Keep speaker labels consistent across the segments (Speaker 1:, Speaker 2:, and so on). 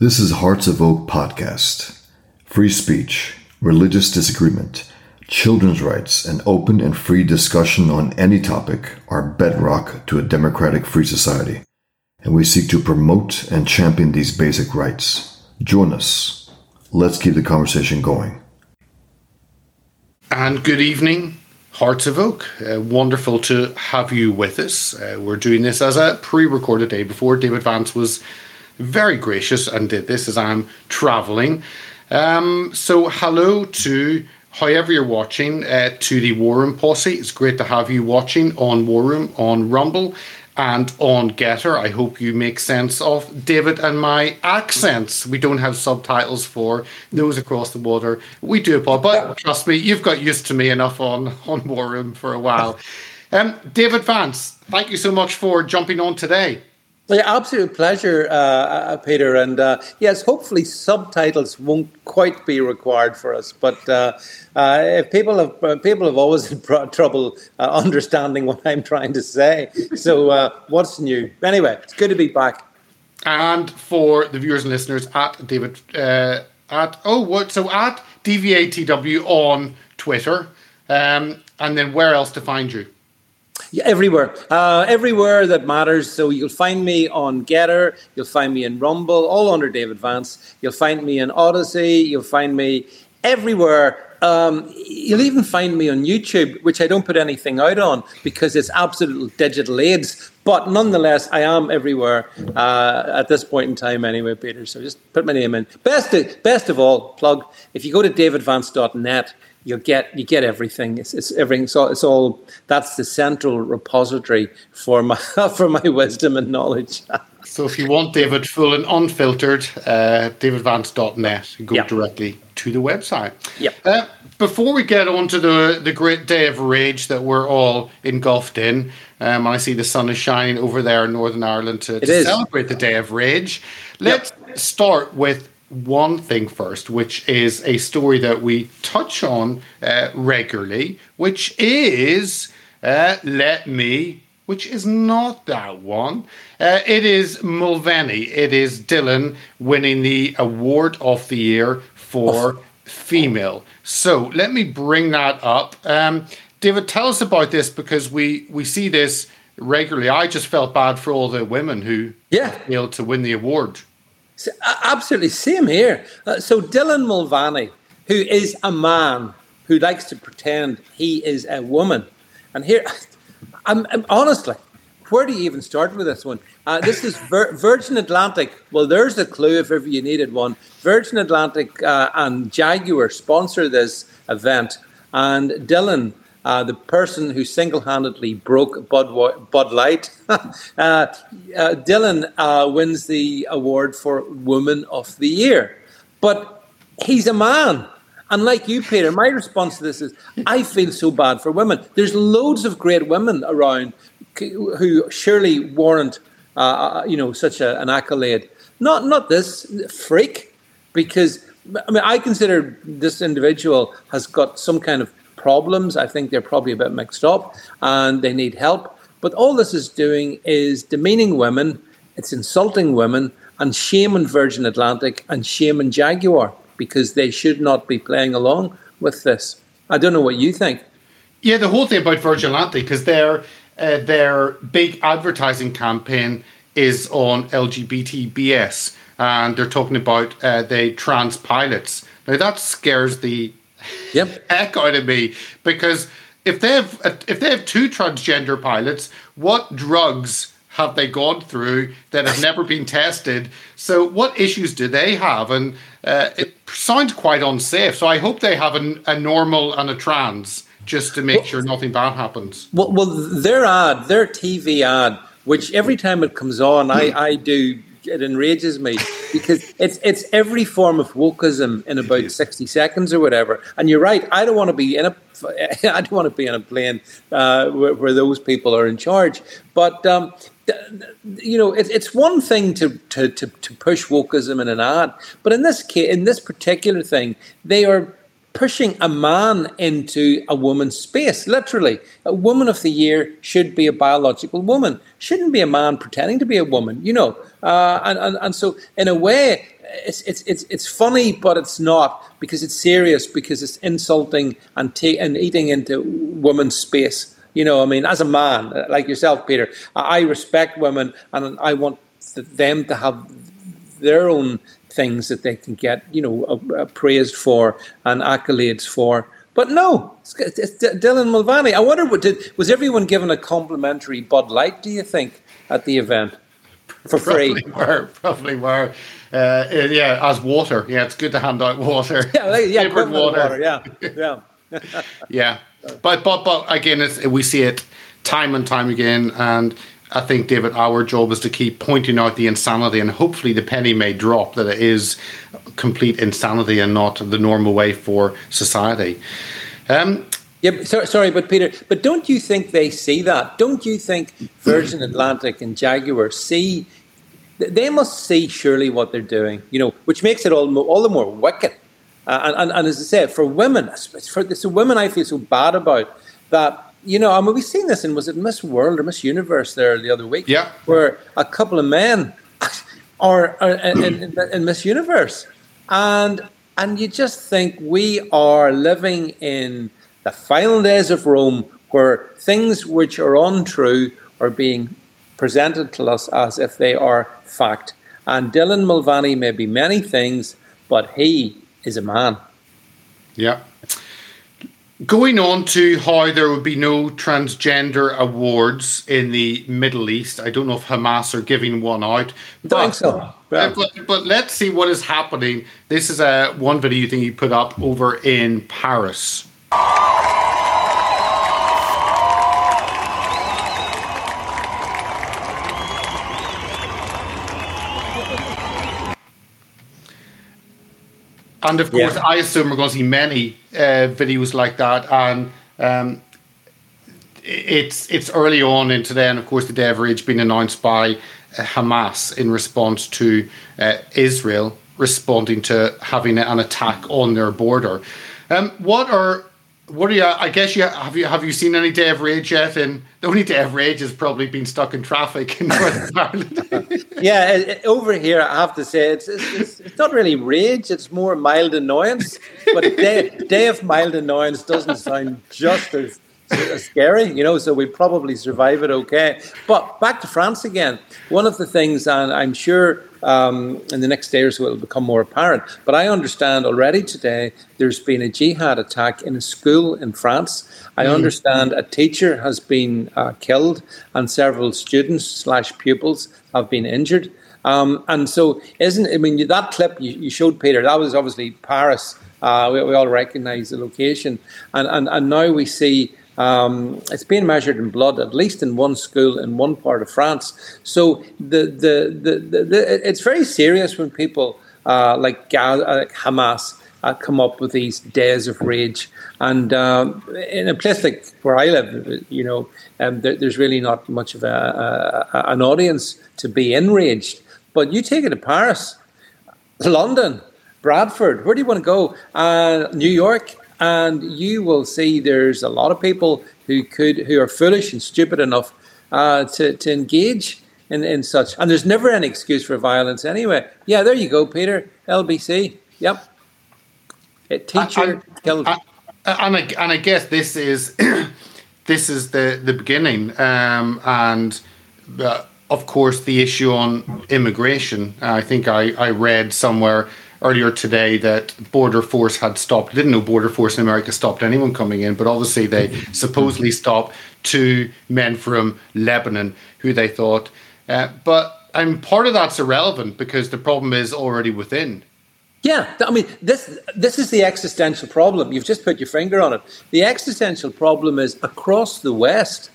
Speaker 1: This is Hearts of Oak podcast. Free speech, religious disagreement, children's rights, and open and free discussion on any topic are bedrock to a democratic free society, and we seek to promote and champion these basic rights. Join us. Let's keep the conversation going.
Speaker 2: And good evening, Hearts of Oak. Uh, wonderful to have you with us. Uh, we're doing this as a pre recorded day before David Vance was very gracious and did this as I'm traveling. Um, so, hello to however you're watching uh, to the War Room posse. It's great to have you watching on War Room on Rumble and on Gettr. I hope you make sense of David and my accents. We don't have subtitles for those across the water. We do, Paul, but trust me, you've got used to me enough on on War Room for a while. Um, David Vance, thank you so much for jumping on today.
Speaker 3: Yeah, absolute pleasure, uh, uh, Peter. And uh, yes, hopefully subtitles won't quite be required for us. But uh, uh if people have uh, people have always had trouble understanding what I'm trying to say. So what's new? Anyway, it's good to be back.
Speaker 2: And for the viewers and listeners, at David at oh what so at DVATW on Twitter, um, and then where else to find you?
Speaker 3: Yeah, everywhere, uh, everywhere that matters. So you'll find me on Gettr, you'll find me in Rumble, all under David Vance. You'll find me in Odysee, you'll find me everywhere. Um, you'll even find me on YouTube, which I don't put anything out on because it's absolute digital aids. But nonetheless, I am everywhere uh, at this point in time, anyway, Peter. So just put my name in. Best, of, best of all, plug. If you go to davidvance.net, you get you get everything. It's, it's everything. So it's all that's the central repository for my for my wisdom and knowledge.
Speaker 2: so if you want David full and unfiltered, uh, davidvance.net, go yep. directly to the website.
Speaker 3: Yep.
Speaker 2: Uh, before we get on to the the great day of rage that we're all engulfed in, um, I see the sun is shining over there in Northern Ireland to, to celebrate the day of rage. Let's yep. start with one thing first, which is a story that we touch on uh, regularly, which is uh, Let Me, which is not that one. Uh, it is Mulvaney. It is Dylan winning the award of the year for female. So let me bring that up. Um, David, tell us about this because we, we see this regularly. I just felt bad for all the women who
Speaker 3: yeah.
Speaker 2: failed to win the award.
Speaker 3: Absolutely, same here. Uh, so Dylan Mulvaney, who is a man who likes to pretend he is a woman, and here, I'm, I'm honestly, where do you even start with this one? Uh, this is Vir- Virgin Atlantic. Well, there's the clue if ever you needed one. Virgin Atlantic uh, and Jaguar sponsor this event, and Dylan uh, the person who single-handedly broke Bud, Bud Light. uh, uh, Dylan uh, wins the award for Woman of the Year, but he's a man. And like you, Peter, my response to this is I feel so bad for women. There's loads of great women around who surely warrant, uh, uh, you know, such a, an accolade. Not not this freak, because I mean I consider this individual has got some kind of problems. I think they're probably a bit mixed up and they need help. But all this is doing is demeaning women, it's insulting women, and shaming Virgin Atlantic and shaming Jaguar because they should not be playing along with this. I don't know what you think.
Speaker 2: Yeah, the whole thing about Virgin Atlantic, because their uh, their big advertising campaign is on LGBT BS, and they're talking about uh, the trans pilots. Now that scares the
Speaker 3: yep.
Speaker 2: heck out of me because if they have if they have two transgender pilots, what drugs have they gone through that have never been tested? So what issues do they have? And uh, it sounds quite unsafe. So I hope they have a, a normal and a trans just to make well, sure nothing bad happens.
Speaker 3: Well, well, their ad, their TV ad, which every time it comes on, I, I do it enrages me because it's it's every form of wokeism in about sixty seconds or whatever. And you're right. I don't want to be in a I don't want to be in a plane uh, where, where, those people are in charge. But um, you know, it, it's one thing to, to, to, to push wokeism in an ad, but in this case, in this particular thing, they are pushing a man into a woman's space, literally. A woman of the year should be a biological woman, shouldn't be a man pretending to be a woman, you know. Uh, and, and, and so, in a way, it's, it's, it's, it's funny, but it's not because it's serious, because it's insulting and, ta- and eating into women's space. You know, I mean, as a man, like yourself, Peter, I respect women and I want them to have their own things that they can get, you know, uh, uh, praised for and accolades for. But no, it's, it's Dylan Mulvaney. I wonder, what did, was everyone given a complimentary Bud Light? Do you think at the event for free.
Speaker 2: probably
Speaker 3: free?
Speaker 2: Were, probably were. Uh, yeah, as water. Yeah, it's good to hand out water.
Speaker 3: Yeah, like, yeah, water. water. Yeah, yeah,
Speaker 2: yeah. But but but again, we see it time and time again, and I think, David, our job is to keep pointing out the insanity, and hopefully the penny may drop that it is complete insanity and not the normal way for society. Um,
Speaker 3: yeah, so, sorry, but Peter, but don't you think they see that? Don't you think Virgin Atlantic and Jaguar see? They must see surely what they're doing, you know, which makes it all all the more wicked. Uh, and, and, and as I say, for women, for the women I feel so bad about that you know, I mean, we've seen this in was it Miss World or Miss Universe there the other week?
Speaker 2: Yeah,
Speaker 3: where a couple of men are, are in, in, in, Miss Universe, and and you just think we are living in the final days of Rome, where things which are untrue are being presented to us as if they are fact. And Dylan Mulvaney may be many things, but he is a man.
Speaker 2: Yeah. Going on to how there would be no transgender awards in the Middle East. I don't know if Hamas are giving one out.
Speaker 3: But, so.
Speaker 2: But, but, but, let's see what is happening. This is a one video you think you put up over in Paris. And of course, yeah. I assume we're going to see many uh, videos like that. And um, it's it's early on in today, and of course, the day of rage being announced by uh, Hamas in response to uh, Israel responding to having an attack on their border. Um, what are what are you? I guess you have you have you seen any day of rage yet? And the only day of rage has probably been stuck in traffic in Northern Ireland.
Speaker 3: yeah, it, over here I have to say it's, it's, it's not really rage; it's more mild annoyance. But day, day of mild annoyance doesn't sound just as scary, you know, so we probably survive it okay. But back to France again. One of the things, and I'm sure um, in the next day or so it'll become more apparent, but I understand already today there's been a jihad attack in a school in France. I mm. understand a teacher has been uh, killed and several students slash pupils have been injured. Um, and so, isn't I mean that clip you, you showed, Peter? That was obviously Paris. Uh, we, we, all recognise the location, and, and and now we see um, it's being measured in blood, at least in one school in one part of France. So the the, the, the, the it's very serious when people uh, like, uh, Hamas uh, come up with these days of rage. And um, in a place like where I live, you know, um, there, there's really not much of a, a, an audience to be enraged. But you take it to Paris, London, Bradford, where do you want to go? Uh, New York, and you will see there's a lot of people who could who are foolish and stupid enough uh, to to engage in, in such. And there's never any excuse for violence anyway. Yeah, there you go, Peter. LBC. Yep. A teacher killed.
Speaker 2: And I, and I guess this is this is the the beginning, um, and. Uh, of course, the issue on immigration. I think I, I read somewhere earlier today that Border Force had stopped. Didn't know Border Force in America stopped anyone coming in, but obviously they supposedly stopped two men from Lebanon who they thought. Uh, but I mean, part of that's irrelevant because the problem is already within.
Speaker 3: Yeah, I mean, this this is the existential problem. You've just put your finger on it. The existential problem is across the West,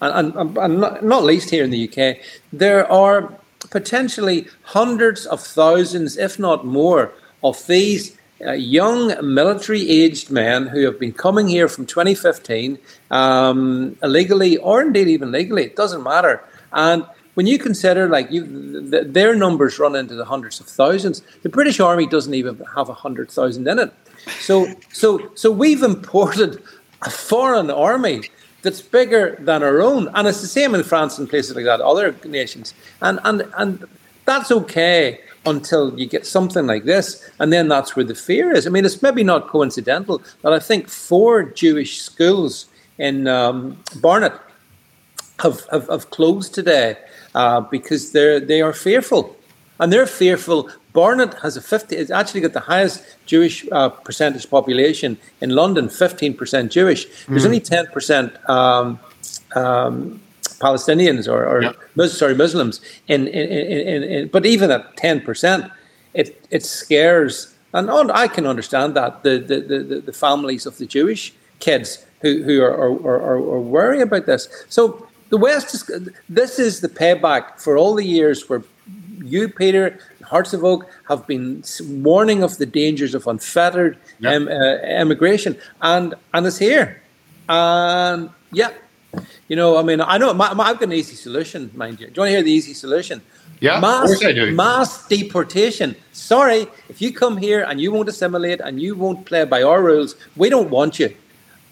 Speaker 3: and, and, and not, not least here in the UK, there are potentially hundreds of thousands, if not more, of these uh, young military aged men who have been coming here from 2015 um, illegally or indeed even legally, it doesn't matter. And when you consider like you, th- their numbers run into the hundreds of thousands, the British Army doesn't even have a hundred thousand in it. So, so, so we've imported a foreign army that's bigger than our own, and it's the same in France and places like that, other nations, and and and that's okay until you get something like this, and then that's where the fear is. I mean, it's maybe not coincidental that I think four Jewish schools in um, Barnet have, have, have closed today uh, because they're they are fearful, and they're fearful. Barnet has a fifty. It's actually got the highest Jewish uh, percentage population in London. Fifteen percent Jewish. There's mm. only ten percent. Um, um, Palestinians or, or. Mus- sorry Muslims in, in, in, in, but even at ten percent, it it scares and I can understand that the, the, the, the families of the Jewish kids who, who are, are, are, are worrying about this. So the West is this is the payback for all the years where you, Peter, Hearts of Oak have been warning of the dangers of unfettered yep. um, uh, immigration, and and it's here. And yeah, you know, I mean, I know my, my, I've got an easy solution, mind you. Do you want to hear the easy solution?
Speaker 2: Yeah,
Speaker 3: mass, of I do. Mass deportation. Sorry, if you come here and you won't assimilate and you won't play by our rules, we don't want you.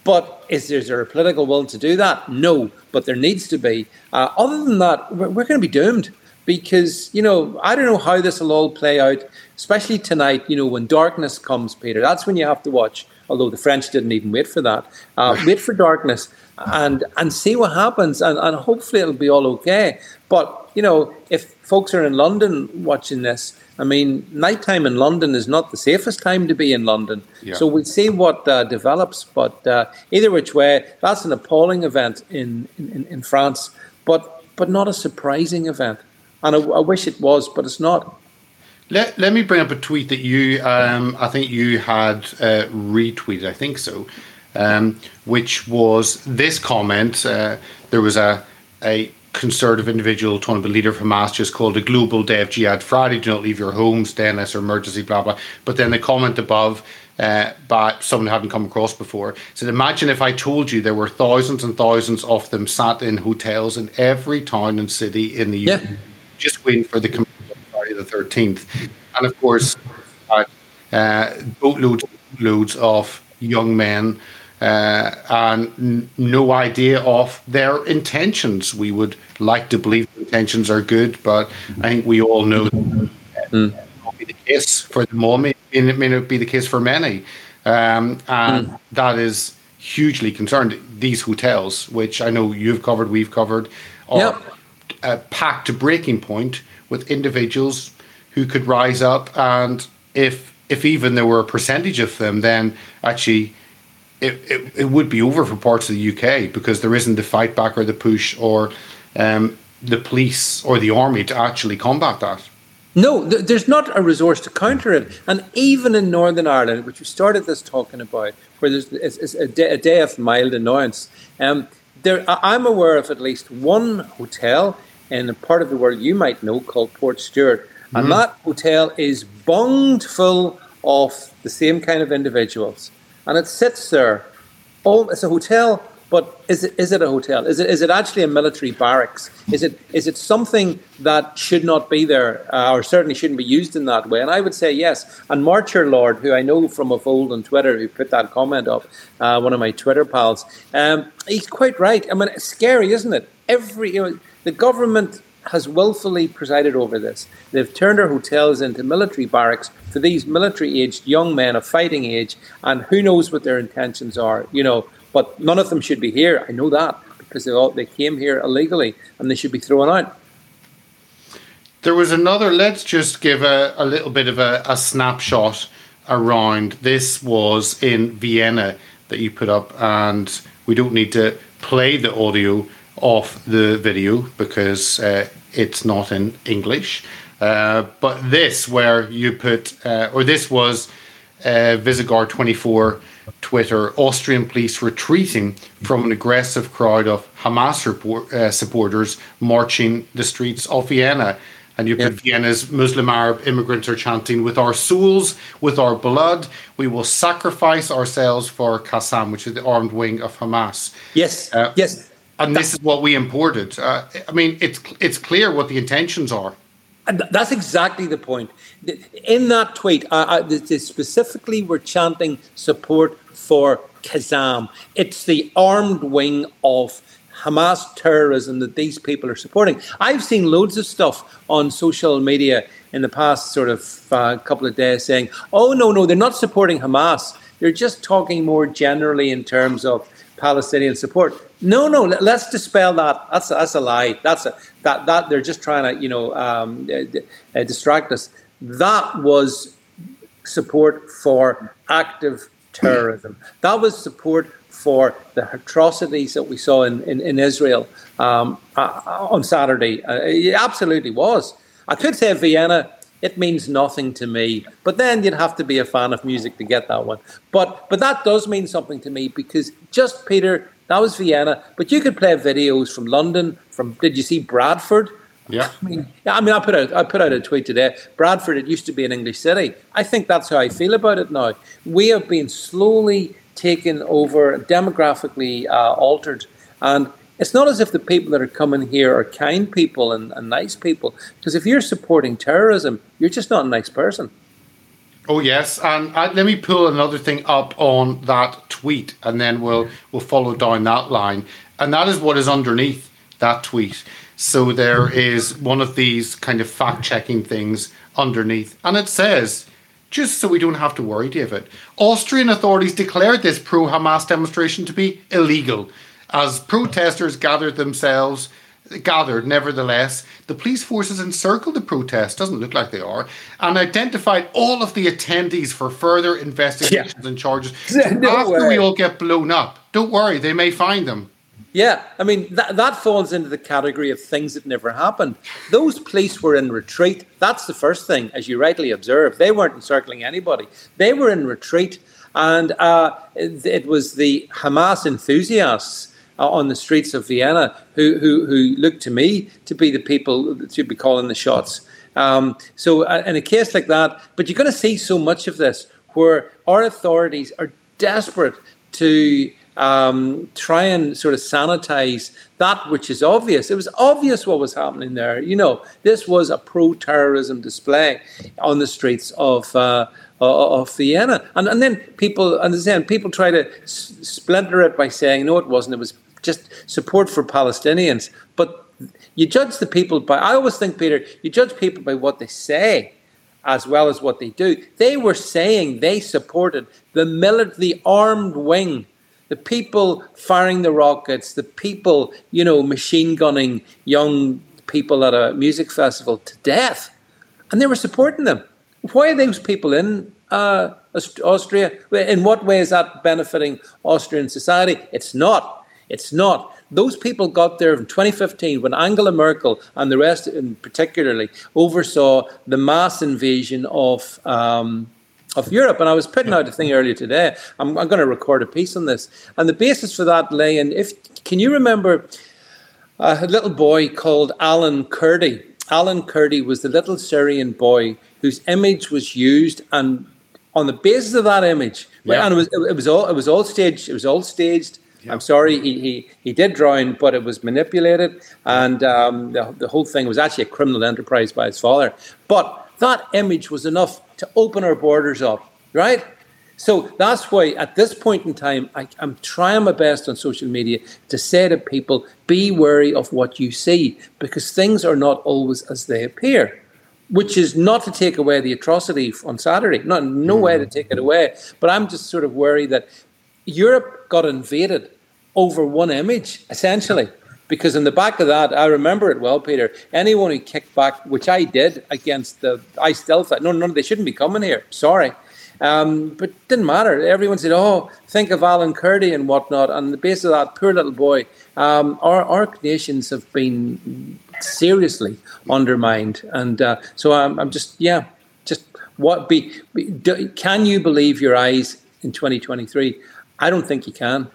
Speaker 3: But is there, is there a political will to do that? No, but there needs to be. Uh, other than that, we're, we're going to be doomed because, you know, I don't know how this will all play out, especially tonight, you know, when darkness comes, Peter. That's when you have to watch, although the French didn't even wait for that. Uh, wait for darkness and and see what happens, and, and hopefully it'll be all okay. But, you know, if folks are in London watching this, I mean, nighttime in London is not the safest time to be in London. Yeah. So we'll see what uh, develops. But uh, either which way, that's an appalling event in, in, in France, but but not a surprising event. And I, I wish it was, but it's not.
Speaker 2: Let, let me bring up a tweet that you, um, I think you had uh, retweeted, I think so, um, which was this comment. Uh, there was a, a conservative individual, Tony, the leader from Hamas, just called a global day of jihad Friday. Do not leave your homes, stay unless or emergency, blah, blah. But then the comment above, uh, by someone I hadn't come across before, said, Imagine if I told you there were thousands and thousands of them sat in hotels in every town and city in the UK, yeah. Just waiting for the Friday the 13th. And of course, uh, uh, boatloads loads of young men uh, and n- no idea of their intentions. We would like to believe intentions are good, but I think we all know that mm. not be the case for the moment. It may not be the case for many, um, and mm. that is hugely concerned. These hotels, which I know you've covered, we've covered, are yep. Uh, packed breaking point with individuals who could rise up, and if if even there were a percentage of them, then actually it, it, it would be over for parts of the UK because there isn't the fight back or the push or um, the police or the army to actually combat that.
Speaker 3: No, th- there's not a resource to counter it. And even in Northern Ireland, which we started this talking about, where there's it's, it's a, day, a, day, of mild annoyance, um, there, I'm aware of at least one hotel in a part of the world you might know called Portstewart. Mm-hmm. And that hotel is bunged full of the same kind of individuals and it sits there. Oh, it's a hotel, but is it is it a hotel? Is it is it actually a military barracks? Is it is it something that should not be there, uh, or certainly shouldn't be used in that way? And I would say yes. And Marcher Lord, who I know from of old on Twitter, who put that comment up, uh, one of my Twitter pals, um, he's quite right. I mean, it's scary, isn't it? Every you know, the government has willfully presided over this. They've turned our hotels into military barracks for these military aged young men of fighting age, and who knows what their intentions are, you know. But none of them should be here. I know that because they all they came here illegally and they should be thrown out.
Speaker 2: There was another. Let's just give a, a little bit of a, a snapshot around. This was in Vienna that you put up, and we don't need to play the audio of the video because uh, it's not in English. Uh, but this, where you put, uh, or this was uh, Visegrad 24 Twitter, Austrian police retreating from an aggressive crowd of Hamas report, uh, supporters marching the streets of Vienna. And you put Vienna's Muslim Arab immigrants are chanting, with our souls, with our blood, we will sacrifice ourselves for Qassam, which is the armed wing of Hamas.
Speaker 3: Yes, uh, yes
Speaker 2: and this is what we imported. Uh, I mean, it's it's clear what the intentions are.
Speaker 3: And that's exactly the point. In that tweet, uh, they specifically were chanting support for Qassam. It's the armed wing of Hamas terrorism that these people are supporting. I've seen loads of stuff on social media in the past sort of uh, couple of days saying, oh, no, no, they're not supporting Hamas. They're just talking more generally in terms of Palestinian support. No, no, let's dispel that. That's a, that's a lie. That's a, that that they're just trying to you know um, uh, distract us. That was support for active terrorism. That was support for the atrocities that we saw in, in, in Israel um, uh, on Saturday. Uh, it absolutely was. I could say Vienna, it means nothing to me, but then you'd have to be a fan of music to get that one. But but that does mean something to me because just Peter, that was Vienna, but you could play videos from London. From did you see Bradford?
Speaker 2: Yeah.
Speaker 3: I mean, I mean, I put out I put out a tweet today. Bradford, it used to be an English city. I think that's how I feel about it now. We have been slowly taken over, demographically uh, altered. And it's not as if the people that are coming here are kind people and, and nice people. Because if you're supporting terrorism, you're just not a nice person.
Speaker 2: Oh yes, and uh, let me pull another thing up on that tweet, and then we'll we'll follow down that line, and that is what is underneath that tweet. So there is one of these kind of fact checking things underneath, and it says just so we don't have to worry, David. Austrian authorities declared this pro Hamas demonstration to be illegal. As protesters gathered themselves, gathered nevertheless, the police forces encircled the protest, doesn't look like they are, and identified all of the attendees for further investigations yeah. and charges. No after way. we all get blown up, don't worry, they may find them.
Speaker 3: Yeah, I mean that that falls into the category of things that never happened. Those police were in retreat. That's the first thing, as you rightly observed. They weren't encircling anybody. They were in retreat, and uh, it, was the Hamas enthusiasts on the streets of Vienna who, who who looked to me to be the people should be calling the shots. Um, so, uh, in a case like that, but you're going to see so much of this where our authorities are desperate to um, try and sort of sanitize that which is obvious. It was obvious what was happening there. You know, this was a pro-terrorism display on the streets of. Uh, of Vienna, and and then people, and then people try to splinter it by saying, no, it wasn't. It was just support for Palestinians. But you judge the people by. I always think, Peter, you judge people by what they say as well as what they do. They were saying they supported the military, the armed wing the people firing the rockets, the people, you know, machine gunning young people at a music festival to death. And they were supporting them. Why are those people in uh, Austria? In what way is that benefiting Austrian society? It's not. It's not. Those people got there in 2015 when Angela Merkel and the rest, in particularly, oversaw the mass invasion of um, of Europe. And I was putting out a thing earlier today. I'm, I'm going to record a piece on this, and the basis for that lay in if can you remember a little boy called Alan Kurdi? Alan Kurdi was the little Syrian boy whose image was used, and on the basis of that image, yeah. and it was it was all it was all staged. It was all staged. Yeah. I'm sorry, he, he he did drown, but it was manipulated, and um, the, the whole thing was actually a criminal enterprise by his father. But that image was enough to open our borders up, right? So that's why at this point in time, I, am trying my best on social media to say to people, be wary of what you see, because things are not always as they appear. Which is not to take away the atrocity on Saturday, not no mm. way to take it away. But I'm just sort of worried that Europe got invaded over one image, essentially. Because in the back of that, I remember it well, Peter. Anyone who kicked back, which I did against the, I still thought, no, no, they shouldn't be coming here. Sorry. Um, but didn't matter. Everyone said, oh, think of Alan Kurdi and whatnot. And the base of that poor little boy, um, our, our nations have been seriously undermined. And uh, so I'm, I'm just, yeah, just what be, be do, can you believe your eyes in 2023? I don't think you can.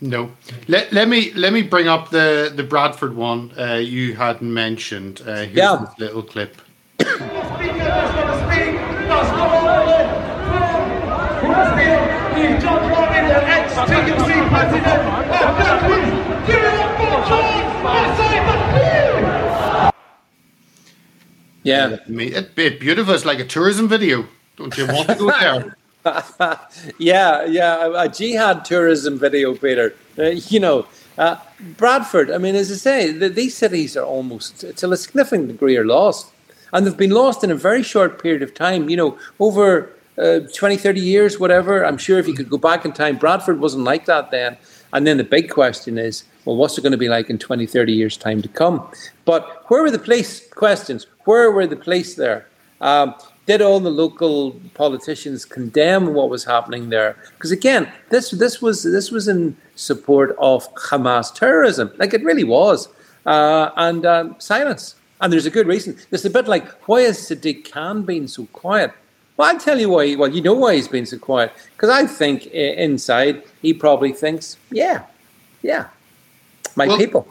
Speaker 2: No. Let, let me let me bring up the, the Bradford one uh, you hadn't mentioned. Uh, here's yeah. this little clip.
Speaker 3: Yeah,
Speaker 2: be beautiful. It's like a tourism video. Don't you want to go there?
Speaker 3: yeah, yeah, a jihad tourism video, Peter. Uh, you know, uh, Bradford. I mean, as I say, the, these cities are almost to a significant degree are lost, and they've been lost in a very short period of time. You know, over uh, 20, 30 years, whatever. I'm sure if you could go back in time, Bradford wasn't like that then. And then the big question is, well, what's it going to be like in 20, 30 years' time to come? But where were the police questions? Where were the police there? Um, did all the local politicians condemn what was happening there? Because again, this this was this was in support of Hamas terrorism, like it really was, uh, and um, silence. And there's a good reason. It's a bit like why is Sadiq Khan been so quiet? Well, I'll tell you why. Well, you know why he's been so quiet. Because I think inside he probably thinks, yeah, yeah, my well, people.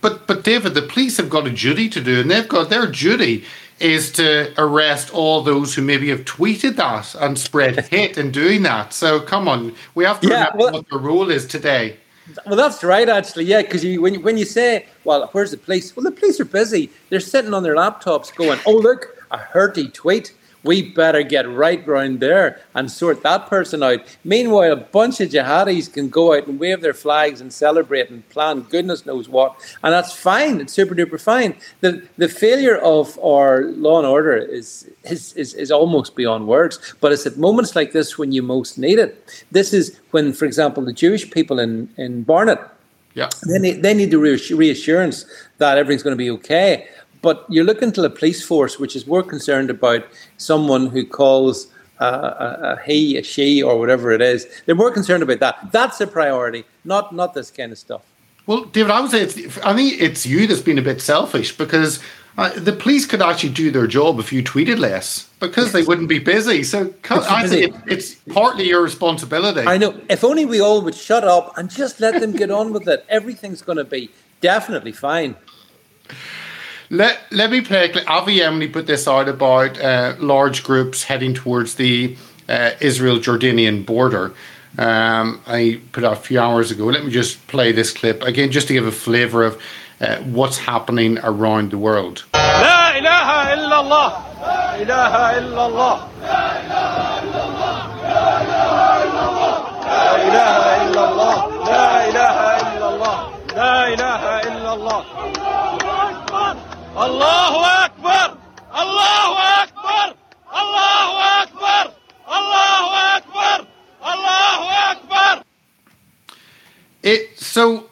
Speaker 2: But but David, the police have got a duty to do, and they've got their duty is to arrest all those who maybe have tweeted that and spread hate in doing that. So come on, we have to yeah, remember well, what the rule is today.
Speaker 3: Well, that's right, actually. Yeah, because you, when, when you say, well, where's the police? Well, the police are busy. They're sitting on their laptops going, oh, look, a hurty tweet we better get right round there and sort that person out. Meanwhile, a bunch of jihadis can go out and wave their flags and celebrate and plan goodness knows what, and that's fine. It's super duper fine. The the failure of our law and order is is, is, is almost beyond words. But it's at moments like this when you most need it. This is when, for example, the Jewish people in in Barnet.
Speaker 2: Yeah.
Speaker 3: They need, they need the reassurance that everything's going to be okay. But you're looking to the police force, which is more concerned about someone who calls uh, a, a, he, a she, or whatever it is. They're more concerned about that. That's a priority, not not this kind of stuff.
Speaker 2: Well, David, I would say it's, I think it's you that's been a bit selfish because uh, the police could actually do their job if you tweeted less because they wouldn't be busy. So I think it, it's partly your responsibility.
Speaker 3: I know. If only we all would shut up and just let them get on with it, everything's going to be definitely fine.
Speaker 2: Let let me play. Avi Yemini put this out about uh, large groups heading towards the uh, Israel Jordanian border. Um, I put out a few hours ago. Let me just play this clip again, just to give a flavour of uh, what's happening around the world. La ilaha illallah. La ilaha illallah. La ilaha illallah. La ilaha illallah. La ilaha illallah. La ilaha illallah. Allahu Akbar! Allahu Akbar! Allahu Akbar! Allahu Akbar! Allahu Akbar! It so,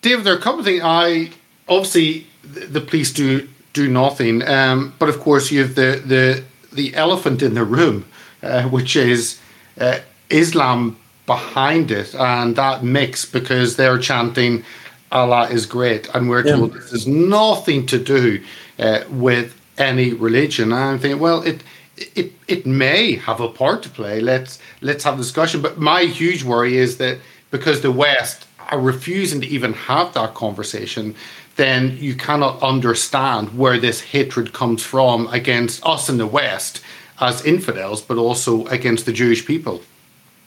Speaker 2: Dave, there are a couple of things. I obviously the police do do nothing, um, but of course you have the the the elephant in the room, uh, which is uh, Islam behind it, and that mix because they're chanting Allah is great, and we're told this has nothing to do uh, with any religion. And I'm thinking, well, it it it may have a part to play. Let's let's have a discussion. But my huge worry is that because the West are refusing to even have that conversation, then you cannot understand where this hatred comes from against us in the West as infidels, but also against the Jewish people.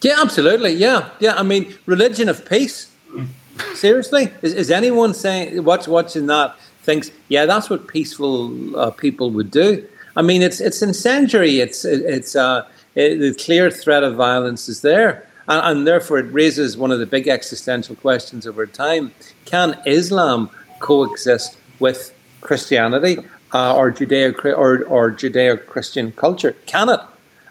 Speaker 3: Yeah, absolutely. Yeah, yeah. I mean, religion of peace Seriously, is, is anyone saying watch watching that thinks yeah that's what peaceful uh, people would do? I mean, it's it's incendiary. It's it's uh, it, the clear threat of violence is there, and, and therefore it raises one of the big existential questions over time: Can Islam coexist with Christianity uh, or Judeo or, or Judeo Christian culture? Can it?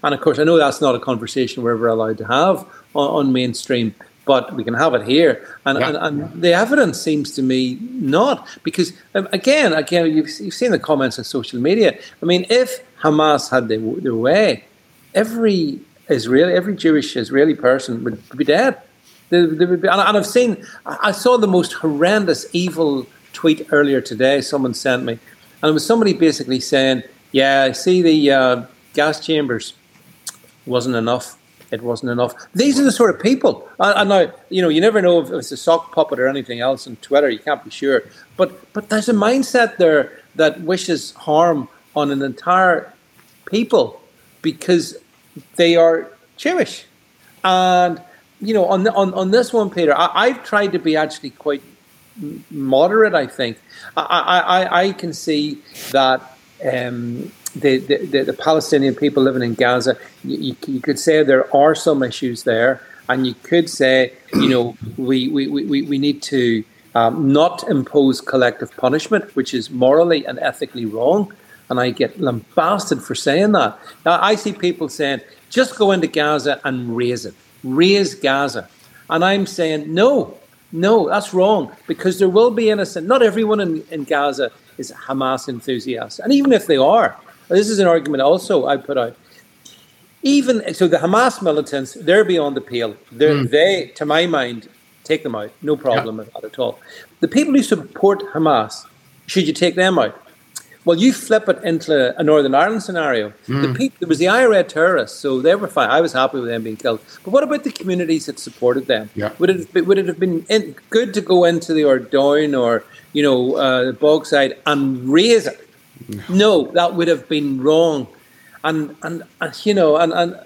Speaker 3: And of course, I know that's not a conversation we're ever allowed to have on, on mainstream but we can have it here. And, yeah. and, and, the evidence seems to me not, because um, again, again, you've, you've seen the comments on social media. I mean, if Hamas had their, their way, every Israeli, every Jewish Israeli person would be dead. They, they would be, and, and I've seen, I saw the most horrendous, evil tweet earlier today. Someone sent me, and it was somebody basically saying, "Yeah, I see the uh, gas chambers wasn't enough." It wasn't enough. These are the sort of people. And now, you know, you never know if it's a sock puppet or anything else on Twitter. You can't be sure. But but there's a mindset there that wishes harm on an entire people because they are Jewish. And you know, on on on this one, Peter, I, have tried to be actually quite moderate. I think I I, I can see that. Um, the, the, the, Palestinian people living in Gaza, you, you, could say there are some issues there, and you could say, you know, we, we, we, we need to um, not impose collective punishment, which is morally and ethically wrong. And I get lambasted for saying that. Now, I see people saying, just go into Gaza and raze it, raze Gaza. And I'm saying, no, no, that's wrong, because there will be innocent. Not everyone in, in Gaza is Hamas enthusiast. And even if they are, this is an argument also I put out. Even so, the Hamas militants, they're beyond the pale. Mm. They, to my mind, take them out. No problem yeah. with that at all. The people who support Hamas, should you take them out? Well, you flip it into a Northern Ireland scenario. Mm. The people, there was the IRA terrorists, so they were fine. I was happy with them being killed. But what about the communities that supported them?
Speaker 2: Yeah.
Speaker 3: Would it would it have been in, good to go into the Ardoyne or you know uh, the Bogside and raze it? No. that would have been wrong. And and, and you know and, and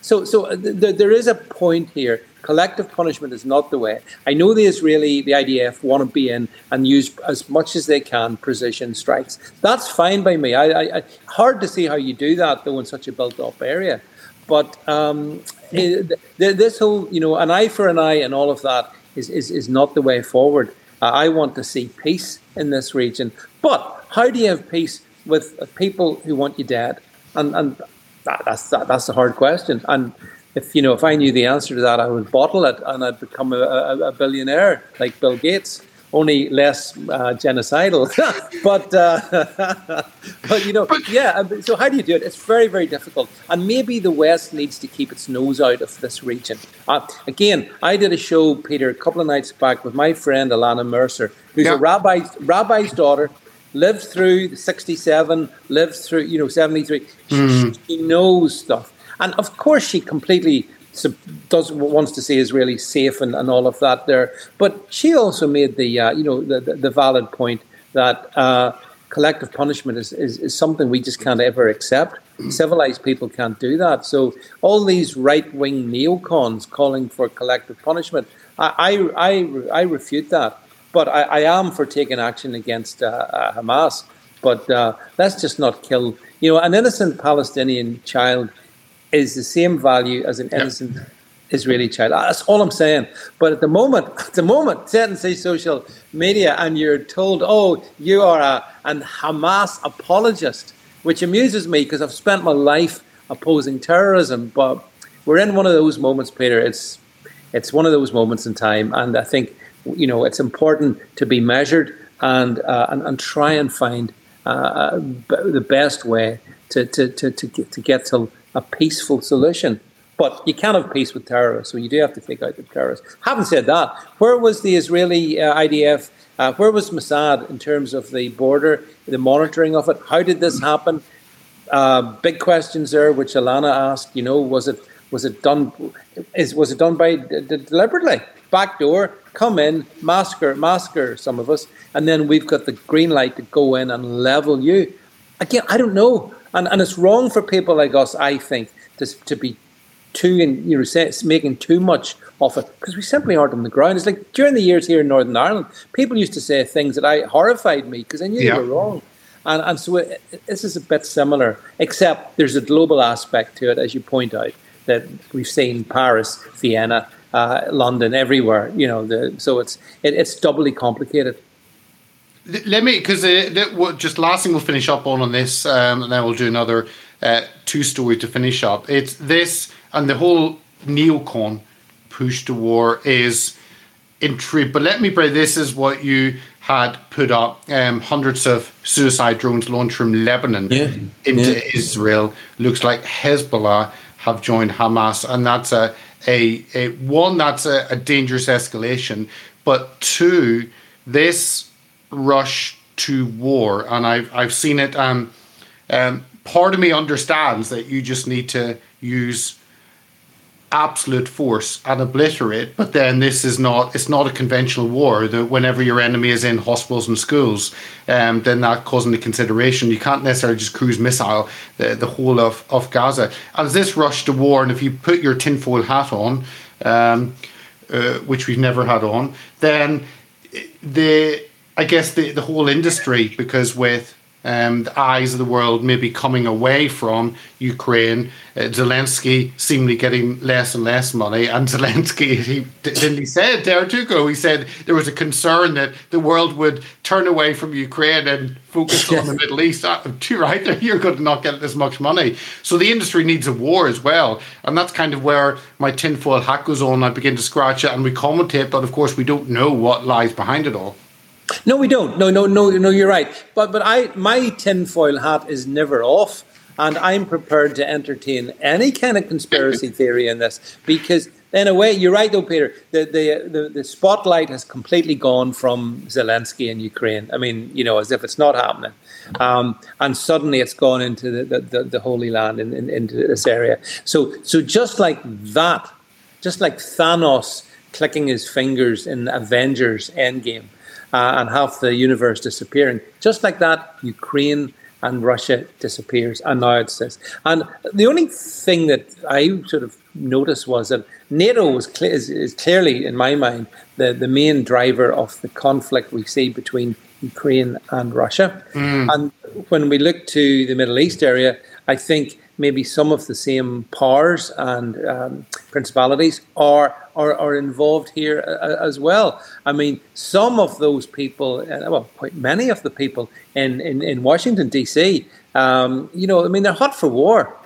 Speaker 3: so so th- there is a point here Collective punishment is not the way. I know the Israeli, the IDF, want to be in and use as much as they can precision strikes. That's fine by me. I, I, I hard to see how you do that though in such a built-up area. But um, it, this whole, you know, an eye for an eye and all of that is is, is not the way forward. Uh, I want to see peace in this region. But how do you have peace with people who want you dead? And and that, that's that, that's a hard question. And if you know if I knew the answer to that, I would bottle it and I'd become a, a, a billionaire like Bill Gates. Only less uh, genocidal, but uh, but you know, yeah. So how do you do it? It's very very difficult, and maybe the West needs to keep its nose out of this region. Uh, again, I did a show, Peter, a couple of nights back with my friend Ilana Mercer, who's yeah. a rabbi rabbi's daughter, lived through 67, lived through, you know, 73. Mm. She, she, knows stuff. And of course, she completely does wants to say see Israeli safe and, and all of that there. But she also made the uh, you know the, the, the, valid point that uh, collective punishment is, is, is, something we just can't ever accept. Civilized people can't do that. So all these right wing neocons calling for collective punishment, I I, I, I refute that. But I, I, am for taking action against uh, uh Hamas. But uh, let's just not kill you know an innocent Palestinian child is the same value as an innocent yep. Israeli child. That's all I'm saying. But at the moment, at the moment, set and say social media, and you're told, "Oh, you are a an Hamas apologist," which amuses me because I've spent my life opposing terrorism. But we're in one of those moments, Peter. It's it's one of those moments in time, and I think you know it's important to be measured and uh, and, and try and find uh, the best way to to to to get to, get to a peaceful solution. But you can't have peace with terrorists, so you do have to take out the terrorists. Having said that, where was the Israeli uh, IDF? Uh, where was Mossad in terms of the border, the monitoring of it? How did this happen? Uh, big questions there, which Ilana asked. You know, was it was it done? Is was it done by deliberately? Back door, come in, massacre, massacre some of us, and then we've got the green light to go in and level you. Again, I don't know. And, and it's wrong for people like us, I think, to, to be too, in, you know, making too much of it because we simply aren't on the ground. It's like during the years here in Northern Ireland, people used to say things that I horrified me because I knew yeah. they were wrong. And, and so it, it, this is a bit similar, except there's a global aspect to it, as you point out, that we've seen Paris, Vienna, uh, London, everywhere. You know, the, so it's it, it's doubly complicated.
Speaker 2: Let me, because uh, just last thing we'll finish up on on this, um, and then we'll do another uh, two story to finish up. It's this and the whole neocon push to war is intrigued. But let me break. This is what you had put up: um, hundreds of suicide drones launched from Lebanon yeah. into yeah. Israel. Looks like Hezbollah have joined Hamas, and that's a a, a one that's a, a dangerous escalation. But two, this rush to war, and I've I've seen it. Um, um, part of me understands that you just need to use absolute force and obliterate but then this is not it's not a conventional war that whenever your enemy is in hospitals and schools um, then that calls into consideration. You can't necessarily just cruise missile the, the whole of, of gaza. As this rush to war and if you put your tinfoil hat on um, uh, which we've never had on then the I guess the, the whole industry, because with um, the eyes of the world maybe coming away from Ukraine. Uh, Zelensky seemingly getting less and less money, and Zelensky, he didn't he said there to go. He said there was a concern that the world would turn away from Ukraine and focus on the Middle East. Uh, too right there, you're going to not get as much money. So the industry needs a war as well, and that's kind of where my tinfoil hat goes on. I begin to scratch it, and we commentate, but of course we don't know what lies behind it all.
Speaker 3: No, we don't. No, no, no, no. You're right. But but I my tinfoil hat is never off, and I'm prepared to entertain any kind of conspiracy theory in this because. In a way, you're right, though, Peter. The, the, the the spotlight has completely gone from Zelensky and Ukraine. I mean, you know, as if it's not happening, um, and suddenly it's gone into the, the, the Holy Land, in, in, into this area. So, so just like that, just like Thanos clicking his fingers in Avengers Endgame, uh, and half the universe disappearing. Just like that, Ukraine and Russia disappears, and now it's this. And the only thing that I sort of noticed was that NATO was cl- is, is, clearly, in my mind, the, the main driver of the conflict we see between Ukraine and Russia. Mm. And when we look to the Middle East area, I think maybe some of the same powers and um, principalities are, are, are involved here uh, as well. I mean, some of those people, uh, well, quite many of the people in, in, in Washington, D.C., um, you know, I mean, they're hot for war.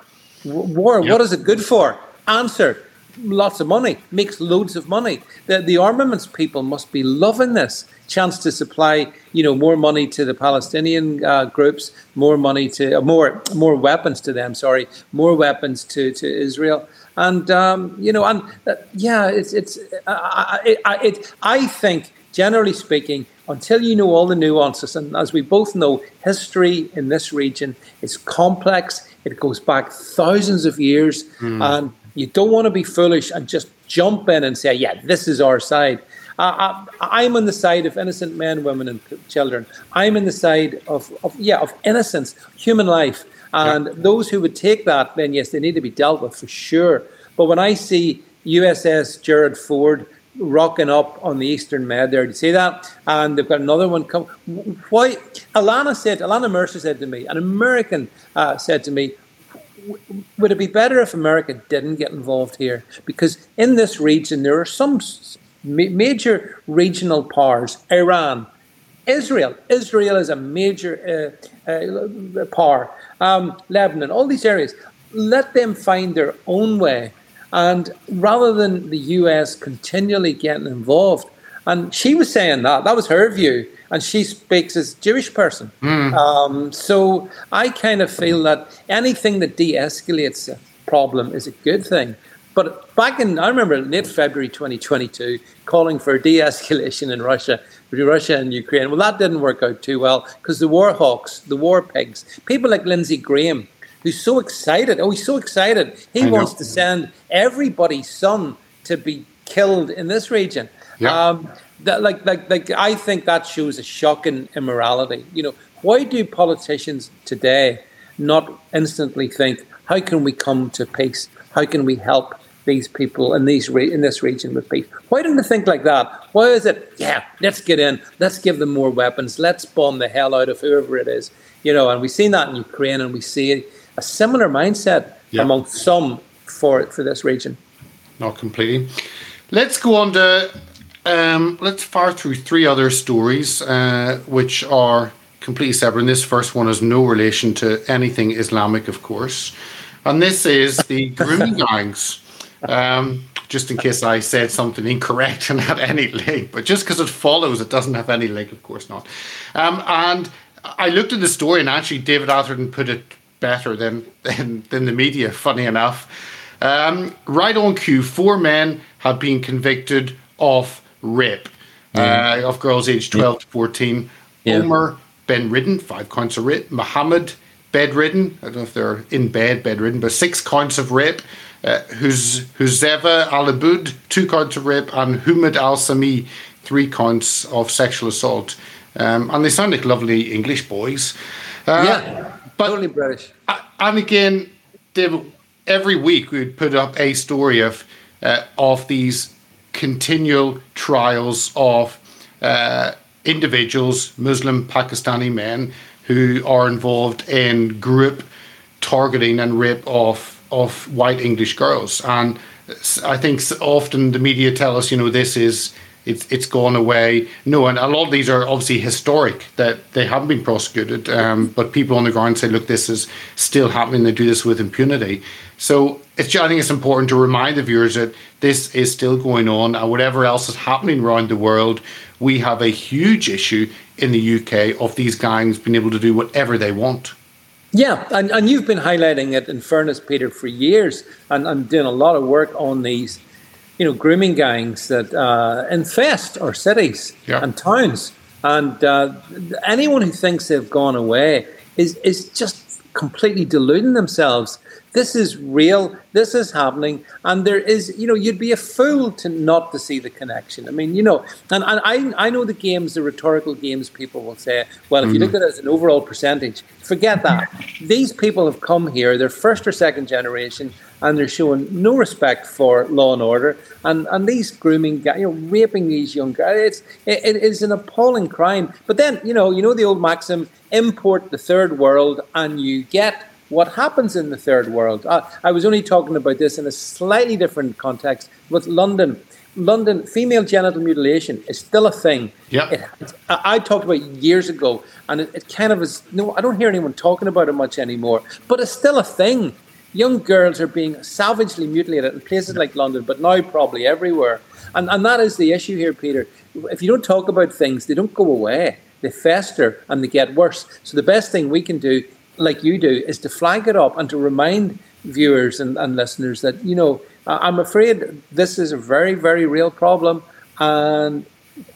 Speaker 3: War, yep. what is it good for? Answer lots of money, makes loads of money. The, the armaments people must be loving this chance to supply, you know, more money to the Palestinian uh, groups, more money to uh, more more weapons to them. Sorry, more weapons to to Israel. And um, you know, and uh, yeah, it's it's uh, it, it, I think generally speaking, until you know all the nuances, and as we both know, history in this region is complex. It goes back thousands of years, mm. and you don't want to be foolish and just jump in and say, "Yeah, this is our side." Uh, I, am on the side of innocent men, women, and children. I'm in the side of, of yeah, of innocence, human life. And yeah. those who would take that, then yes, they need to be dealt with for sure. But when I see USS Gerald Ford rocking up on the Eastern Med there, you see that? And they've got another one coming. Why? Ilana said, Ilana Mercer said to me, an American uh, said to me, would it be better if America didn't get involved here? Because in this region, there are some major regional powers, Iran, Israel. Israel is a major uh, uh, power. Um, Lebanon, all these areas. Let them find their own way. And rather than the US continually getting involved, and she was saying that, that was her view, and she speaks as Jewish person. Mm. Um, so I kind of feel that anything that de escalates a problem is a good thing. But back in, I remember late February 2022, calling for de escalation in Russia, between Russia and Ukraine. Well, that didn't work out too well because the war hawks, the war pigs, people like Lindsey Graham, who's so excited. Oh, he's so excited. He wants to send everybody's son to be killed in this region. Yeah. Um, that, like, like, like, I think that shows a shocking immorality. You know, why do politicians today not instantly think, how can we come to peace? How can we help these people in these re- in this region with peace. Why didn't they think like that? Why is it? Yeah, let's get in. Let's give them more weapons. Let's bomb the hell out of whoever it is. You know, and we've seen that in Ukraine, and we see a similar mindset yeah. among some for for this region.
Speaker 2: Not completely. Let's go on to um, let's fire through three other stories, uh, which are completely separate. And this first one has no relation to anything Islamic, of course. And this is the grooming gangs. Um, just in case I said something incorrect and had any link, but just because it follows, it doesn't have any link, of course not. Um, and I looked at the story, and actually, David Atherton put it better than than, than the media. Funny enough, um, right on cue, four men have been convicted of rape uh, of girls aged twelve yeah. to fourteen. Yeah. Omar Benridden, five counts of rape. Mohammed, bedridden. I don't know if they're in bed bedridden, but six counts of rape uh, Huzeva Al Abud, two counts of rape, and Humad Al Sami, three counts of sexual assault. Um, and they sound like lovely English boys.
Speaker 3: Uh, yeah, but, totally British.
Speaker 2: Uh, and again, David, every week we would put up a story of uh, of these continual trials of uh, individuals, Muslim Pakistani men, who are involved in group targeting and rape of of white English girls. And I think often the media tell us, you know, this is it's it's gone away. No, and a lot of these are obviously historic that they haven't been prosecuted. Um, but people on the ground say, look, this is still happening. They do this with impunity. So it's I think it's important to remind the viewers that this is still going on, and whatever else is happening around the world, we have a huge issue in the UK of these gangs being able to do whatever they want.
Speaker 3: Yeah, and, and you've been highlighting it in fairness, Peter, for years, and, and doing a lot of work on these you know, grooming gangs that uh, infest our cities yeah. and towns. And uh, anyone who thinks they've gone away is is just completely deluding themselves. This is real. This is happening, and there is, you know, you'd be a fool to not to see the connection. I mean, you know, and, and I I know the games, the rhetorical games. People will say, well, if mm-hmm. you look at it as an overall percentage, forget that. These people have come here. They're first or second generation and they're showing no respect for law and order. And and these grooming, you know, raping these young guys, it's it, it is an appalling crime. But then you know, you know the old maxim: import the third world, and you get what happens in the third world. Uh, I was only talking about this in a slightly different context with London. London, female genital mutilation is still a thing.
Speaker 2: Yeah,
Speaker 3: I, I, talked about years ago, and it, it, kind of is. No, I don't hear anyone talking about it much anymore. But it's still a thing young girls are being savagely mutilated in places like London, but now probably everywhere. And, and that is the issue here, Peter. If you don't talk about things, they don't go away. They fester and they get worse. So the best thing we can do, like you do, is to flag it up and to remind viewers and, and listeners that, you know, I'm afraid this is a very, very real problem. And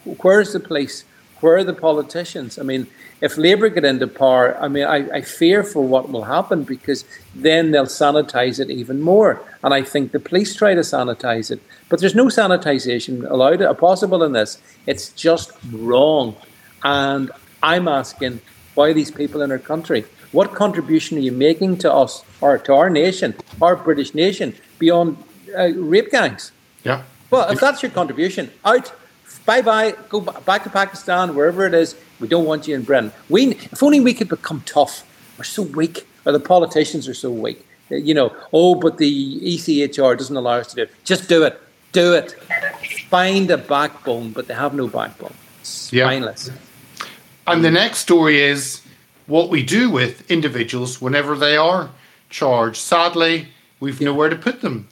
Speaker 3: where's the police? Where are the politicians? I mean, if Labour get into power, I mean, I, I, fear for what will happen because then they'll sanitise it even more. And I think the police try to sanitise it, but there's no sanitisation allowed or possible in this. It's just wrong. And I'm asking why these people in our country? What contribution are you making to us or to our nation, our British nation, beyond uh, rape gangs?
Speaker 2: Yeah.
Speaker 3: Well, if that's your contribution, out bye bye, go back to Pakistan, wherever it is. We don't want you in Britain. We, if only we could become tough. We're so weak, or the politicians are so weak. You know, oh, but the ECHR doesn't allow us to do it. Just do it. Do it. Find a backbone, but they have no backbone. Spineless.
Speaker 2: Yeah. And the next story is what we do with individuals whenever they are charged. Sadly, we've yeah. nowhere to put them.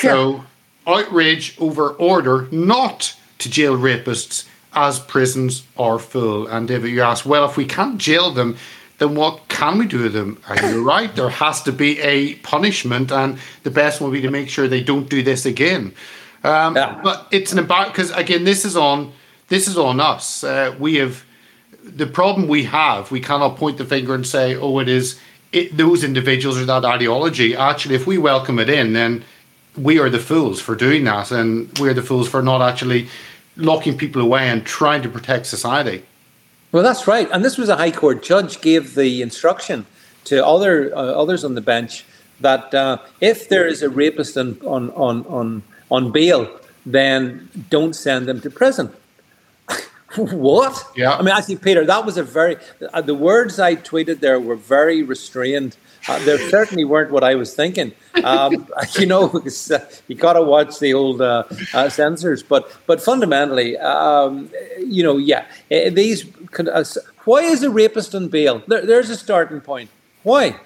Speaker 2: So, outrage over order not to jail rapists as prisons are full. And David, you ask, well, if we can't jail them, then what can we do with them? Are you right? There has to be a punishment, and the best will be to make sure they don't do this again. Um, yeah. But it's an about because again, this is on this is on us. Uh, we have the problem we have. We cannot point the finger and say, "Oh, it is it, those individuals or that ideology." Actually, if we welcome it in, then we are the fools for doing that, and we're the fools for not actually locking people away and trying to protect society.
Speaker 3: Well, that's right. And this was a High Court judge gave the instruction to other uh, others on the bench that uh, if there is a rapist on, on, on, on, on bail, then don't send them to prison. what?
Speaker 2: Yeah. I
Speaker 3: mean, actually, Peter, that was a very, uh, the words I tweeted there were very restrained uh, there certainly weren't what I was thinking. Um, you know, uh, you got to watch the old uh, uh, censors, but but fundamentally, um, you know, yeah, eh, these. Uh, why is a rapist on bail? There, there's a starting point. Why?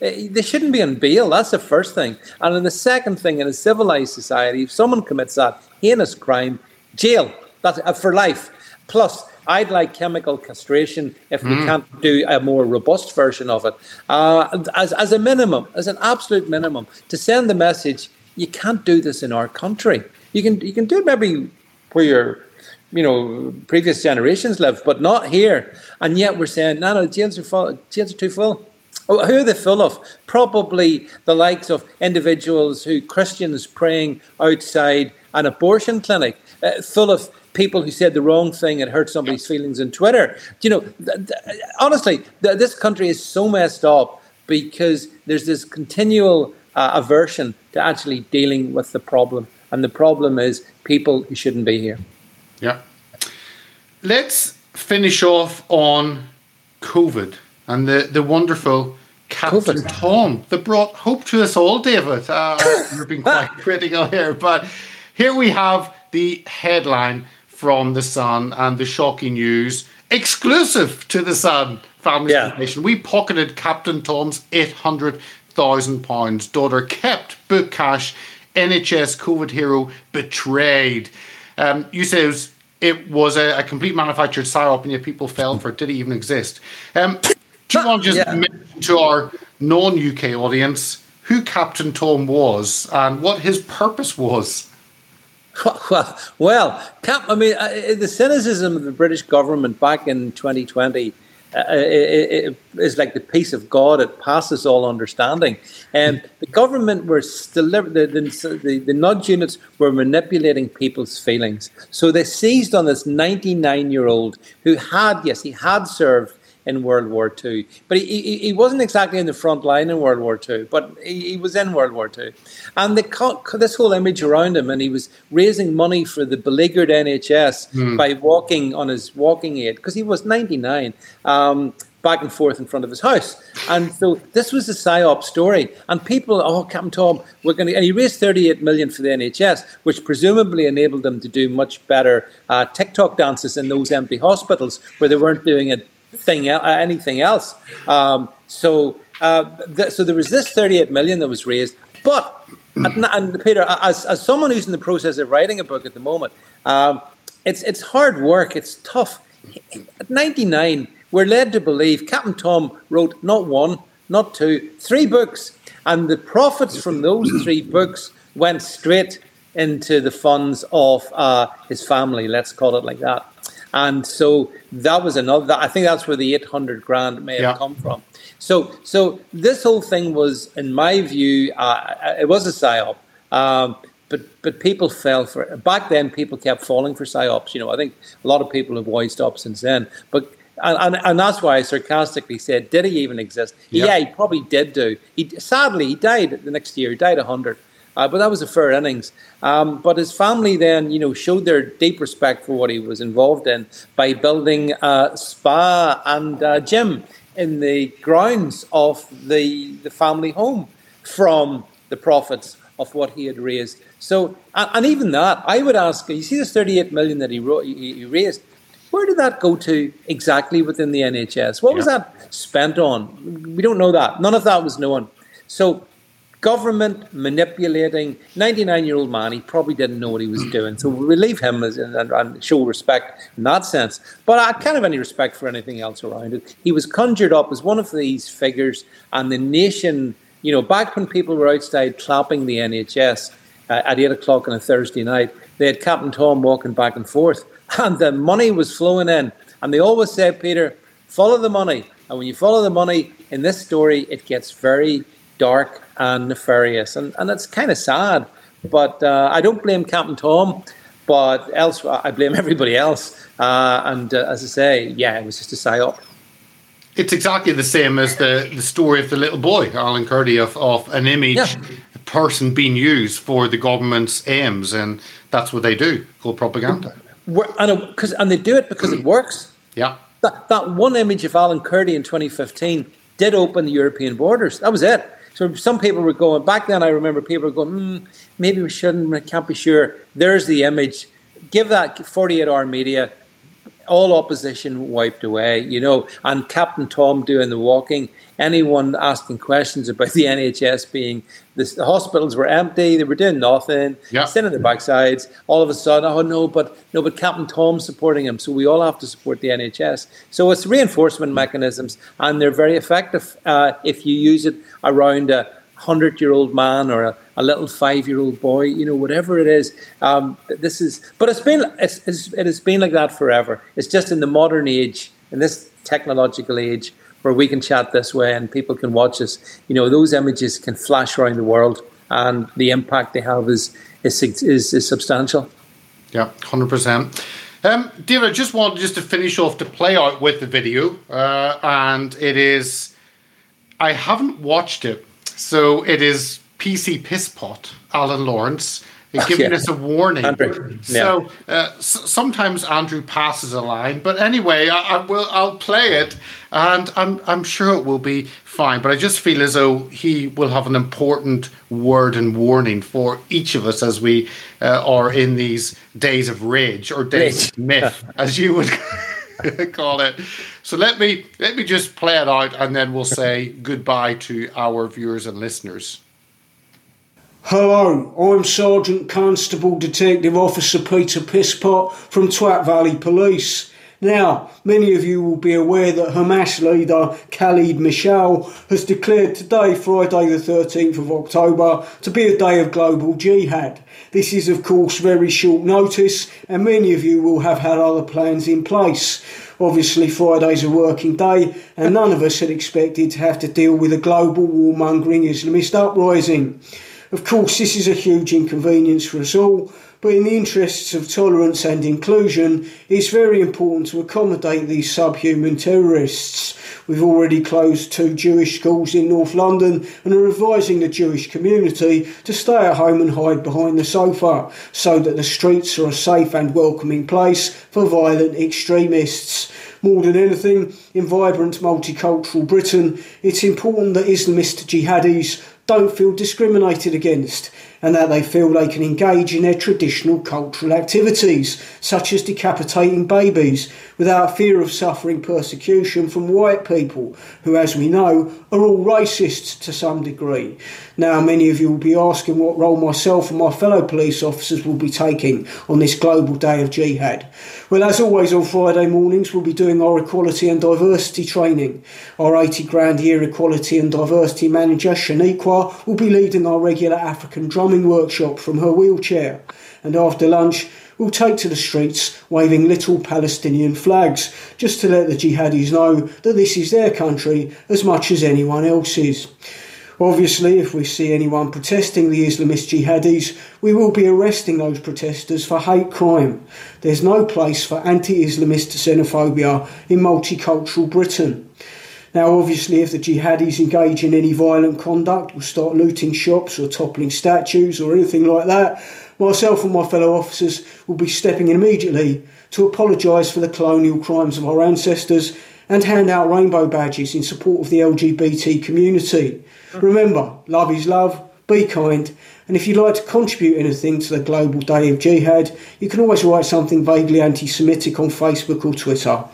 Speaker 3: Eh, they shouldn't be on bail. That's the first thing. And then the second thing, in a civilized society, if someone commits that heinous crime, jail. That's uh, for life. Plus, I'd like chemical castration if we mm. can't do a more robust version of it. Uh, as, as a minimum, as an absolute minimum, to send the message you can't do this in our country. You can you can do it maybe where your you know previous generations live, but not here. And yet we're saying no, no, jails are full. Jails are too full. Oh, who are they full of? Probably the likes of individuals who Christians praying outside an abortion clinic, uh, full of people who said the wrong thing and hurt somebody's feelings on Twitter. You know, th- th- honestly, th- this country is so messed up because there's this continual uh, aversion to actually dealing with the problem. And the problem is people who shouldn't be here.
Speaker 2: Yeah. Let's finish off on COVID and the, the wonderful Captain COVID. Tom that brought hope to us all, David. Uh, you're being quite critical here, but here we have the headline from The Sun and the shocking news exclusive to The Sun Family yeah. Foundation. We pocketed Captain Tom's £800,000. Daughter kept book cash. NHS COVID hero betrayed. Um, you say it was, it was a, a, complete manufactured psyop and yet people fell for it. Did it even exist? Um, do you want to just yeah. mention to our non UK audience who Captain Tom was and what his purpose was?
Speaker 3: Well, well, I mean, uh, uh, the cynicism of the British government back in 2020 uh, it, it, it's like the peace of God. It passes all understanding. And the government were still the, the, the, nudge units were manipulating people's feelings. So they seized on this 99 year old who had, yes, he had served in World War II. But he, he, he, wasn't exactly in the front line in World War II, but he, he was in World War II. And the, this whole image around him, and he was raising money for the beleaguered NHS mm. by walking on his walking aid, because he was 99. Um, back and forth in front of his house. And so this was the PSYOP story. And people, oh, Captain Tom, we're going to, and he raised 38 million for the NHS, which presumably enabled them to do much better uh, TikTok dances in those empty hospitals where they weren't doing it thing anything else. Um, so uh, so there was this 38 million that was raised, but and, and Peter, as, as someone who's in the process of writing a book at the moment, um, it's it's hard work. It's tough. At 99, we're led to believe Captain Tom wrote not one, not two, three books, and the profits from those three books went straight into the funds of uh, his family. Let's call it like that. And so that was another. I think that's where the eight hundred grand may have yeah. come from. So, so this whole thing was, in my view, uh, it was a psyop. Um, but but people fell for it. Back then, people kept falling for psyops. You know, I think a lot of people have wised up since then. But and, and, and that's why I sarcastically said, did he even exist? Yeah, yeah he probably did do. He sadly he died the next year. He died hundred. Uh, but that was a fair innings. Um, but his family then, you know, showed their deep respect for what he was involved in by building a spa and a gym in the grounds of the the family home from the profits of what he had raised. So, and, and even that, I would ask, you see this 38 million that he, he, he raised, where did that go to exactly within the NHS? What yeah. was that spent on? We don't know that. None of that was known. So government manipulating. 99 year old man he probably didn't know what he was doing so we leave him as, and, and, show respect. In that sense but i can't have any respect for anything else around it. He was conjured up as one of these figures and the nation you know back when people were outside clapping the nhs uh, at 8 o'clock on a thursday night they had captain tom walking back and forth and the money was flowing in. And they always said peter follow the money. And when you follow the money in this story it gets very dark and nefarious, and and it's kind of sad. But uh, I don't blame Captain Tom, but else I blame everybody else. Uh, and uh, as I say, yeah, it was just a psyop.
Speaker 2: It's exactly the same as the, the story of the little boy, Alan Kurdi, of, of an image yeah. person being used for the government's aims, and that's what they do, called propaganda.
Speaker 3: And, cause, and they do it because it works.
Speaker 2: Yeah.
Speaker 3: That, that one image of Alan Kurdi in 2015 did open the European borders. That was it. So some people were going back then. I remember people were going, mm, maybe we shouldn't. I can't be sure. There's the image. Give that 48 hour media all opposition wiped away, you know, and Captain Tom doing the walking, anyone asking questions about the NHS being the, the hospitals were empty, they were doing nothing, yeah. sitting on their backsides. All of a sudden, oh no, but no, but Captain Tom's supporting him, so we all have to support the NHS. So it's reinforcement mechanisms, and they're very effective uh, if you use it around a hundred year old man or a, a little five year old boy, you know, whatever it is. Um, this is, but it's been, it's, it's, it has been like that forever. It's just in the modern age, in this technological age, where we can chat this way and people can watch us. You know, those images can flash around the world, and the impact they have is is is, is substantial.
Speaker 2: Yeah, hundred percent. Um, David, I just wanted just to finish off to play out with the video, uh, and it is. I haven't watched it, so it is PC Pisspot, Alan Lawrence, giving yeah. us a warning. Andrew. So uh, s- sometimes Andrew passes a line, but anyway, I, I, will. I'll play it, and I'm I'm sure it will be fine. But I just feel as though he will have an important word and warning for each of us as we uh, are in these days of rage or days of myth, as you would. call it. So let me let me just play it out, and then we'll say goodbye to our viewers and listeners.
Speaker 4: Hello, I'm Sergeant Constable Detective Officer Peter Pisspot from Twat Valley Police. Now, many of you will be aware that Hamas leader Khalid Mishaal has declared today, Friday the 13th of October, to be a day of global jihad. This is, of course, very short notice, and many of you will have had other plans in place. Obviously, Friday's a working day, and none of us had expected to have to deal with a global warmongering Islamist uprising. Of course, this is a huge inconvenience for us all, but in the interests of tolerance and inclusion, it's very important to accommodate these subhuman terrorists. We've already closed two Jewish schools in North London and are advising the Jewish community to stay at home and hide behind the sofa so that the streets are a safe and welcoming place for violent extremists. More than anything, in vibrant multicultural Britain, it's important that Islamist jihadis don't feel discriminated against and that they feel they can engage in their traditional cultural activities, such as decapitating babies, without fear of suffering persecution from white people, who, as we know, are all racists to some degree. Now, many of you will be asking what role myself and my fellow police officers will be taking on this global day of jihad. Well, as always on Friday mornings, we'll be doing our equality and diversity training. Our 80 grand year equality and diversity manager, Shaniqua, will be leading our regular African workshop from her wheelchair. And after lunch, we'll take to the streets waving little Palestinian flags, just to let the jihadis know that this is their country as much as anyone else's. Obviously, if we see anyone protesting the Islamist jihadis, we will be arresting those protesters for hate crime. There's no place for anti Islamist xenophobia in multicultural Britain. Now, obviously, if the jihadis engage in any violent conduct, will start looting shops or toppling statues or anything like that, myself and my fellow officers will be stepping in immediately to apologise for the colonial crimes of our ancestors and hand out rainbow badges in support of the LGBT community. Remember, love is love, be kind, and if you'd like to contribute anything to the Global Day of Jihad, you can always write something vaguely anti Semitic on Facebook or Twitter.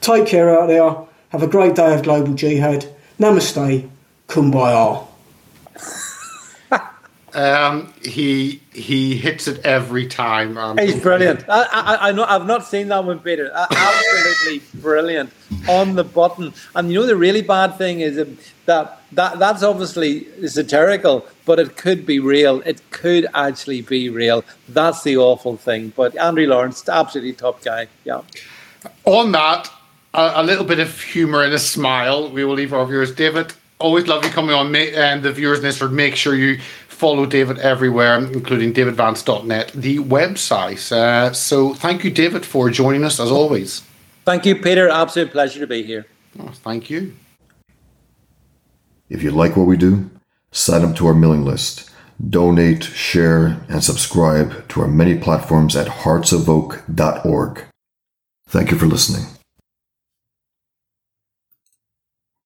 Speaker 4: Take care out there, have a great day of Global Jihad. Namaste, kumbaya.
Speaker 2: Um, he he hits it every time.
Speaker 3: Um, He's brilliant. I, I, I know I've not seen that one, Peter. Absolutely brilliant on the button. And you know the really bad thing is that that that's obviously satirical, but it could be real. It could actually be real. That's the awful thing. But Andrew Lawrence, absolutely top guy. Yeah.
Speaker 2: On that, a, a little bit of humour and a smile. We will leave our viewers, David. Always love you coming on, and the viewers in this make sure you follow David everywhere, including davidvance.net, the website. Uh, so thank you, David, for joining us as always.
Speaker 3: Thank you, Peter. Absolute pleasure to be here.
Speaker 2: Oh, thank you.
Speaker 1: If you like what we do, sign up to our mailing list, donate, share, and subscribe to our many platforms at heartsofoak.org. Thank you for listening.